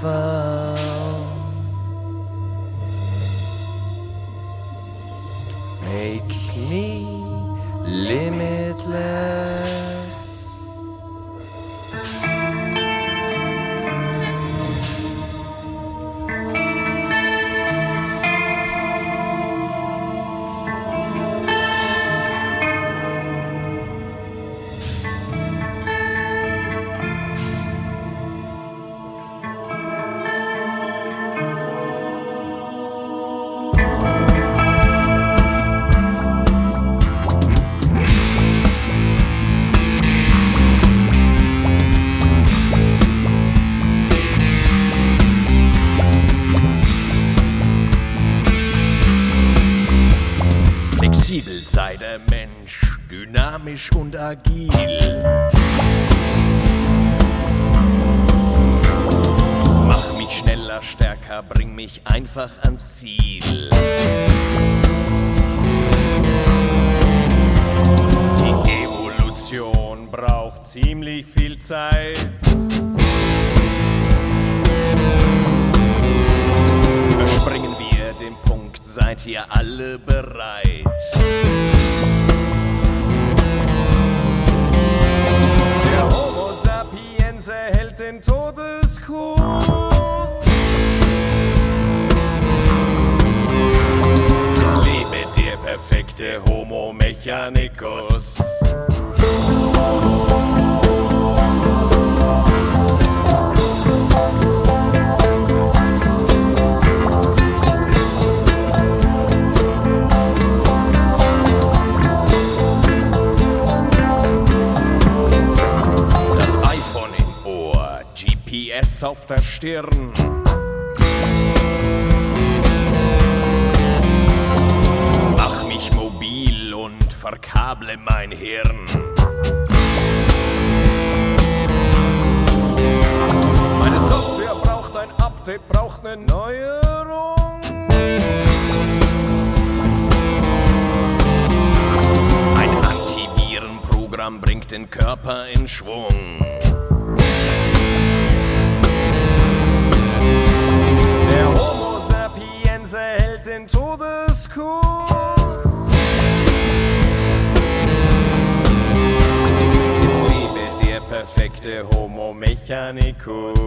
fall. Make me limitless. Dynamisch und agil. Mach mich schneller, stärker, bring mich einfach ans Ziel. Die Evolution braucht ziemlich viel Zeit. Überspringen wir den Punkt, seid ihr alle bereit? Mechanicus. Das iPhone im Ohr, GPS auf der Stirn. Bringt den Körper in Schwung. Der Homo sapiens erhält den Todeskurs. Es lebe der perfekte Homo mechanicus.